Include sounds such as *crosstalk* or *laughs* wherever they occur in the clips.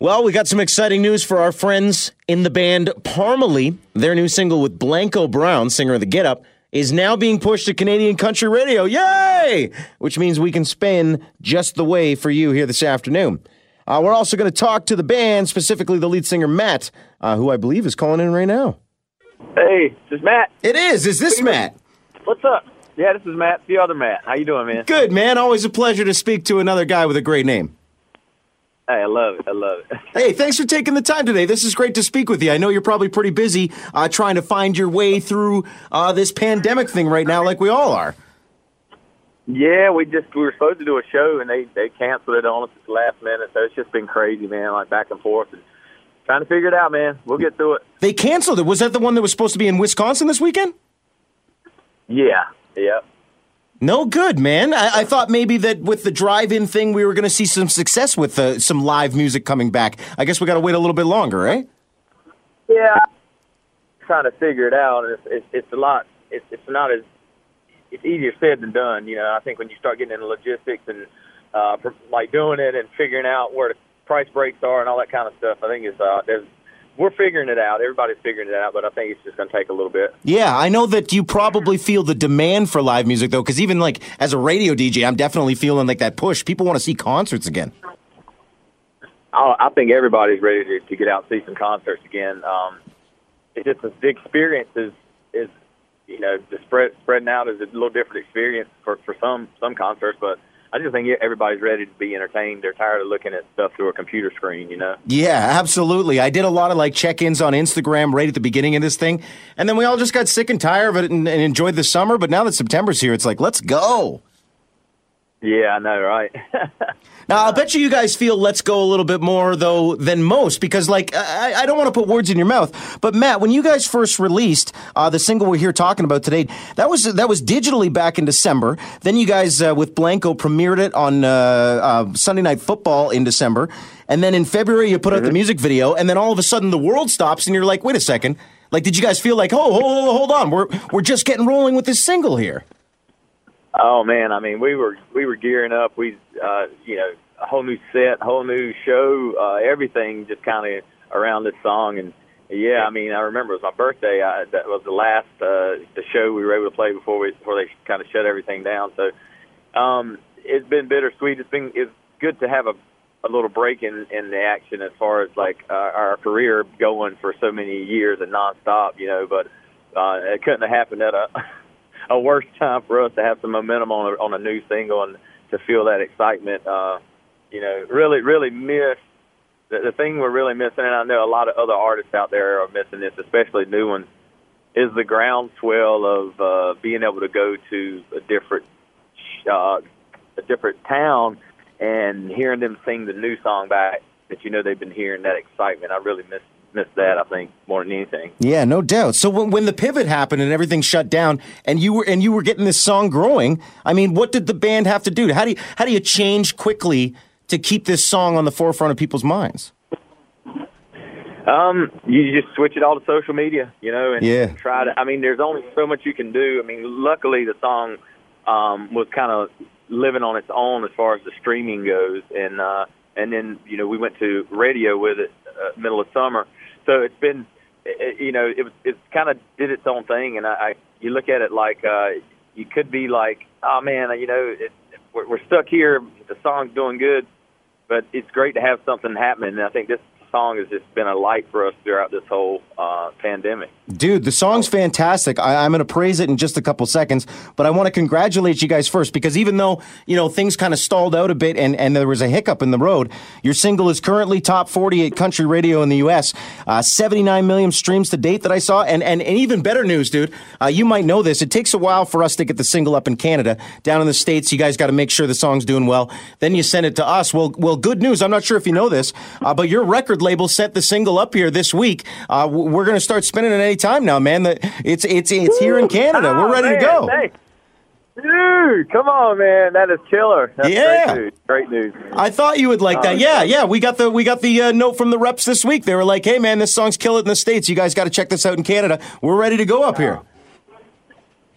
Well, we got some exciting news for our friends in the band Parmalee. Their new single with Blanco Brown, singer of the Git Up, is now being pushed to Canadian country radio. Yay! Which means we can spin just the way for you here this afternoon. Uh, we're also going to talk to the band, specifically the lead singer Matt, uh, who I believe is calling in right now. Hey, this is Matt. It is. Is this Matt? What's up? Yeah, this is Matt, the other Matt. How you doing, man? Good, man. Always a pleasure to speak to another guy with a great name. Hey, I love it. I love it. *laughs* Hey, thanks for taking the time today. This is great to speak with you. I know you're probably pretty busy uh, trying to find your way through uh, this pandemic thing right now, like we all are. Yeah, we just we were supposed to do a show and they they canceled it on us at the last minute, so it's just been crazy, man. Like back and forth and trying to figure it out, man. We'll get through it. They canceled it. Was that the one that was supposed to be in Wisconsin this weekend? Yeah, yeah. No good, man. I, I thought maybe that with the drive-in thing, we were going to see some success with uh, some live music coming back. I guess we got to wait a little bit longer, right? Yeah, trying to figure it out. It's it's, it's a lot. It's it's not as it's easier said than done. You know, I think when you start getting into logistics and uh, like doing it and figuring out where the price breaks are and all that kind of stuff, I think it's uh, there's we're figuring it out. Everybody's figuring it out, but I think it's just going to take a little bit. Yeah, I know that you probably feel the demand for live music though, because even like as a radio DJ, I'm definitely feeling like that push. People want to see concerts again. I, I think everybody's ready to, to get out and see some concerts again. Um, it's just the experience is is you know the spread spreading out is a little different experience for for some some concerts, but I just think everybody's ready to be entertained. They're tired of looking at stuff through a computer screen, you know. Yeah, absolutely. I did a lot of like check-ins on Instagram right at the beginning of this thing, and then we all just got sick and tired of it and, and enjoyed the summer. But now that September's here, it's like let's go. Yeah, I know, right? *laughs* Now, I'll bet you you guys feel let's go a little bit more, though, than most, because, like, I, I don't want to put words in your mouth, but Matt, when you guys first released uh, the single we're here talking about today, that was that was digitally back in December. Then you guys, uh, with Blanco, premiered it on uh, uh Sunday Night Football in December. And then in February, you put out mm-hmm. the music video, and then all of a sudden the world stops, and you're like, wait a second. Like, did you guys feel like, oh, hold, hold on, we're, we're just getting rolling with this single here? Oh man, I mean, we were we were gearing up. We, uh, you know, a whole new set, whole new show, uh, everything just kind of around this song. And yeah, I mean, I remember it was my birthday. I, that was the last uh, the show we were able to play before we before they kind of shut everything down. So um, it's been bittersweet. It's been it's good to have a a little break in in the action as far as like uh, our career going for so many years and nonstop, you know. But uh, it couldn't have happened at a *laughs* a worse time for us to have some momentum on a, on a new single and to feel that excitement. Uh, you know, really, really miss the, the thing we're really missing, and I know a lot of other artists out there are missing this, especially new ones, is the groundswell of uh, being able to go to a different uh, a different town and hearing them sing the new song back that you know they've been hearing that excitement. I really miss missed that. I think more than anything. Yeah, no doubt. So when, when the pivot happened and everything shut down, and you were and you were getting this song growing, I mean, what did the band have to do? How do you, how do you change quickly to keep this song on the forefront of people's minds? Um, you just switch it all to social media, you know, and yeah. try to. I mean, there's only so much you can do. I mean, luckily the song um, was kind of living on its own as far as the streaming goes, and uh, and then you know we went to radio with it uh, middle of summer, so it's been, it, you know, it was it kind of did its own thing, and I, I you look at it like uh, you could be like, oh man, you know, it, we're, we're stuck here. The song's doing good, but it's great to have something happening. And I think this song has just been a light for us throughout this whole uh, pandemic. Dude, the song's fantastic. I, am going to praise it in just a couple seconds, but I want to congratulate you guys first because even though you know things kind of stalled out a bit and, and there was a hiccup in the road, your single is currently top 48 country radio in the U.S. Uh, 79 million streams to date that I saw, and and, and even better news, dude. Uh, you might know this. It takes a while for us to get the single up in Canada. Down in the states, you guys got to make sure the song's doing well. Then you send it to us. Well, well, good news. I'm not sure if you know this, uh, but your record label set the single up here this week. Uh, we're going to start spinning it any time now, man. That it's it's it's here in Canada. Oh, we're ready man, to go. Thanks. Dude, come on, man! That is killer. That's yeah, great news. Great news. I thought you would like that. yeah, yeah. We got the we got the uh, note from the reps this week. They were like, "Hey, man, this song's killing in the states. You guys got to check this out in Canada. We're ready to go up here."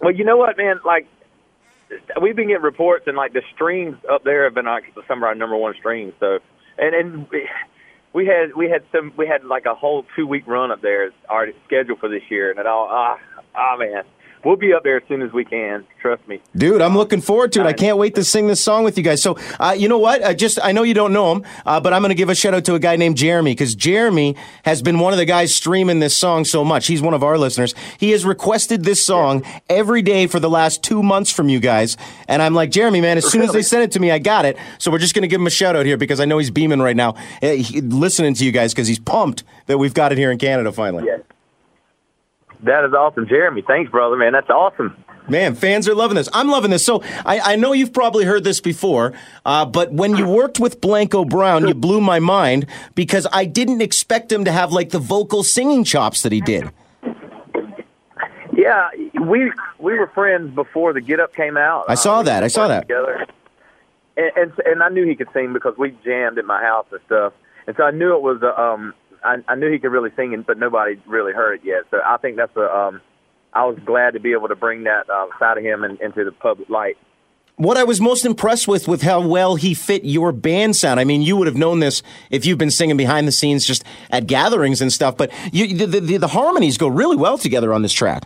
Well, you know what, man? Like, we've been getting reports, and like the streams up there have been like some of our number one streams. So, and and we had we had some we had like a whole two week run up there already scheduled for this year, and it all ah ah man, we'll be up there as soon as we can. Trust me, dude. I'm looking forward to it. I can't wait to sing this song with you guys. So, uh, you know what? I just I know you don't know him, uh, but I'm going to give a shout out to a guy named Jeremy because Jeremy has been one of the guys streaming this song so much. He's one of our listeners. He has requested this song every day for the last two months from you guys, and I'm like, Jeremy, man, as soon as they sent it to me, I got it. So we're just going to give him a shout out here because I know he's beaming right now, uh, he, listening to you guys because he's pumped that we've got it here in Canada finally. That is awesome, Jeremy. Thanks, brother, man. That's awesome. Man, fans are loving this. I'm loving this. So I, I know you've probably heard this before, uh, but when you worked with Blanco Brown, you blew my mind because I didn't expect him to have like the vocal singing chops that he did. Yeah, we we were friends before the Git Up came out. I saw uh, that. I saw that. Together. And, and and I knew he could sing because we jammed at my house and stuff. And so I knew it was a, um I, I knew he could really sing, but nobody really heard it yet. So I think that's a. Um, I was glad to be able to bring that uh, side of him in, into the public light. What I was most impressed with with how well he fit your band sound. I mean, you would have known this if you've been singing behind the scenes, just at gatherings and stuff. But you, the, the, the harmonies go really well together on this track.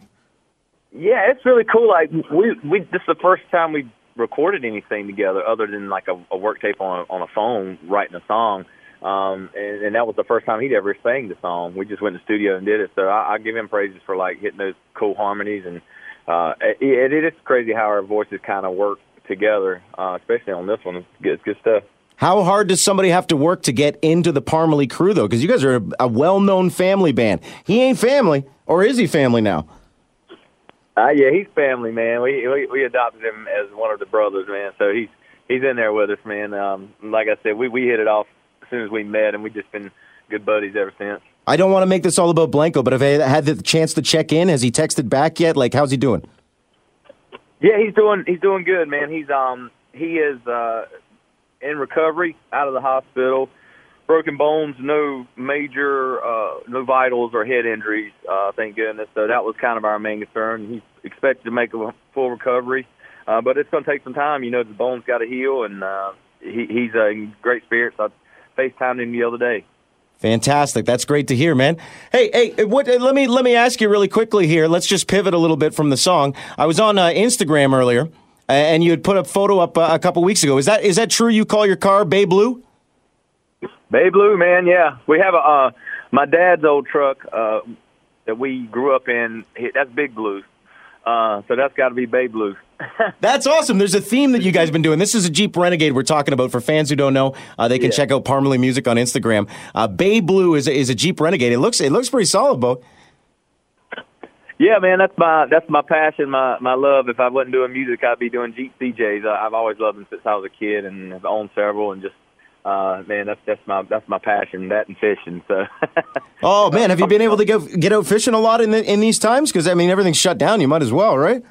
Yeah, it's really cool. Like we we this is the first time we recorded anything together other than like a, a work tape on a, on a phone writing a song. Um, and, and that was the first time he'd ever sang the song. We just went in the studio and did it. So I, I give him praises for like hitting those cool harmonies, and uh, it, it is crazy how our voices kind of work together, uh, especially on this one. It's good, it's good stuff. How hard does somebody have to work to get into the Parmalee crew, though? Because you guys are a, a well-known family band. He ain't family, or is he family now? Uh, yeah, he's family, man. We, we we adopted him as one of the brothers, man. So he's he's in there with us, man. Um, like I said, we we hit it off as soon as we met, and we've just been good buddies ever since. I don't want to make this all about Blanco, but have I had the chance to check in? Has he texted back yet? Like, how's he doing? Yeah, he's doing he's doing good, man. He's um he is uh in recovery out of the hospital. Broken bones, no major, uh, no vitals or head injuries, uh, thank goodness. So that was kind of our main concern. He's expected to make a full recovery, uh, but it's going to take some time. You know, the bones got to heal, and uh, he, he's uh, in great spirits. I FaceTimed him the other day. Fantastic. That's great to hear, man. Hey, hey, what, let me let me ask you really quickly here. Let's just pivot a little bit from the song. I was on uh, Instagram earlier, and you had put a photo up uh, a couple weeks ago. Is that is that true? You call your car Baby Blue? Baby Blue, man. Yeah, we have a uh, my dad's old truck uh, that we grew up in. That's Big Blue. Uh, so that's got to be Baby Blue. *laughs* That's awesome. There's a theme that you guys have been doing. This is a Jeep Renegade we're talking about. For fans who don't know, uh, they can yeah. check out Parmalee Music on Instagram. Uh, Baby Blue is a, is a Jeep Renegade. It looks it looks pretty solid, Bo. Yeah, man, that's my that's my passion, my my love. If I wasn't doing music, I'd be doing Jeep CJs. I've always loved them since I was a kid, and have owned several, and just uh, man, that's that's my that's my passion, that and fishing. So. *laughs* oh man, have you been able to go get out fishing a lot in the, in these times? Because I mean, everything's shut down. You might as well, right?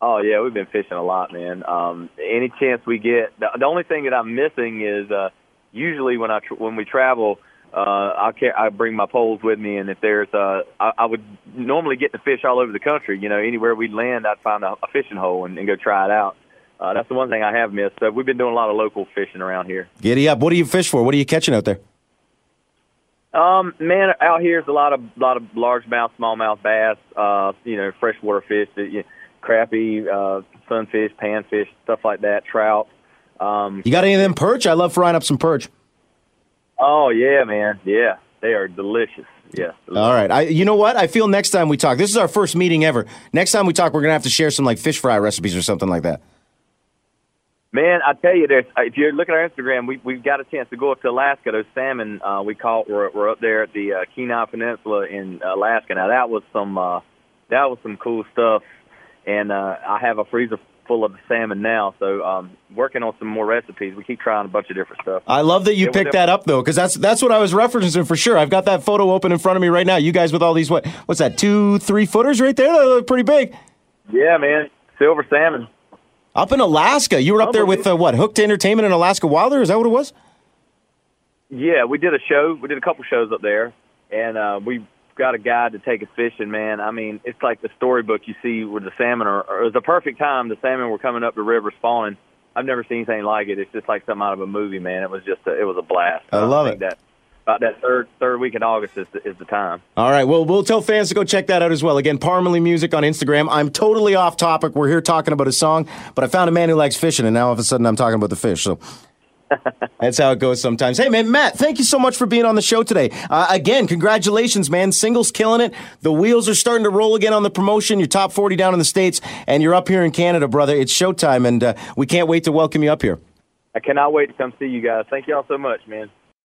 Oh yeah, we've been fishing a lot, man. Um, any chance we get, the, the only thing that I'm missing is uh, usually when I tr- when we travel, uh, I can I bring my poles with me, and if there's uh, I, I would normally get to fish all over the country. You know, anywhere we land, I'd find a, a fishing hole and, and go try it out. Uh, that's the one thing I have missed. So we've been doing a lot of local fishing around here. Giddy up! What do you fish for? What are you catching out there? Um, man, out here is a lot of lot of largemouth, smallmouth bass. Uh, you know, freshwater fish. That you, crappie, uh, sunfish, panfish, stuff like that, trout. Um, you got any of them perch? I love frying up some perch. Oh yeah, man, yeah, they are delicious. Yeah. All right. I, you know what? I feel next time we talk. This is our first meeting ever. Next time we talk, we're gonna have to share some like fish fry recipes or something like that. Man, I tell you, there's if you look at our Instagram, we we've got a chance to go up to Alaska. Those salmon uh, we caught were, were up there at the uh, Kenai Peninsula in Alaska. Now that was some uh, that was some cool stuff and uh, I have a freezer full of salmon now. So um, working on some more recipes. We keep trying a bunch of different stuff. I love that you yeah, picked that up though, because that's that's what I was referencing for sure. I've got that photo open in front of me right now. You guys with all these what what's that two three footers right there? They look pretty big. Yeah, man, silver salmon. Up in Alaska, you were up there with uh, what Hooked Entertainment and Alaska Wilder? Is that what it was? Yeah, we did a show. We did a couple shows up there, and uh, we got a guide to take us fishing, man, I mean, it's like the storybook you see where the salmon are. It was the perfect time. The salmon were coming up the river spawning, I've never seen anything like it. It's just like something out of a movie, man. It was just a, it was a blast. I love think it. That about that third third week in August is the, is the time. All right. Well, we'll tell fans to go check that out as well. Again, Parmalee Music on Instagram. I'm totally off topic. We're here talking about a song, but I found a man who likes fishing, and now all of a sudden I'm talking about the fish. So. *laughs* That's how it goes sometimes. Hey, man, Matt, thank you so much for being on the show today. Uh, again, congratulations, man. Singles killing it. The wheels are starting to roll again on the promotion. You're top 40 down in the States, and you're up here in Canada, brother. It's showtime, and uh, we can't wait to welcome you up here. I cannot wait to come see you guys. Thank y'all so much, man.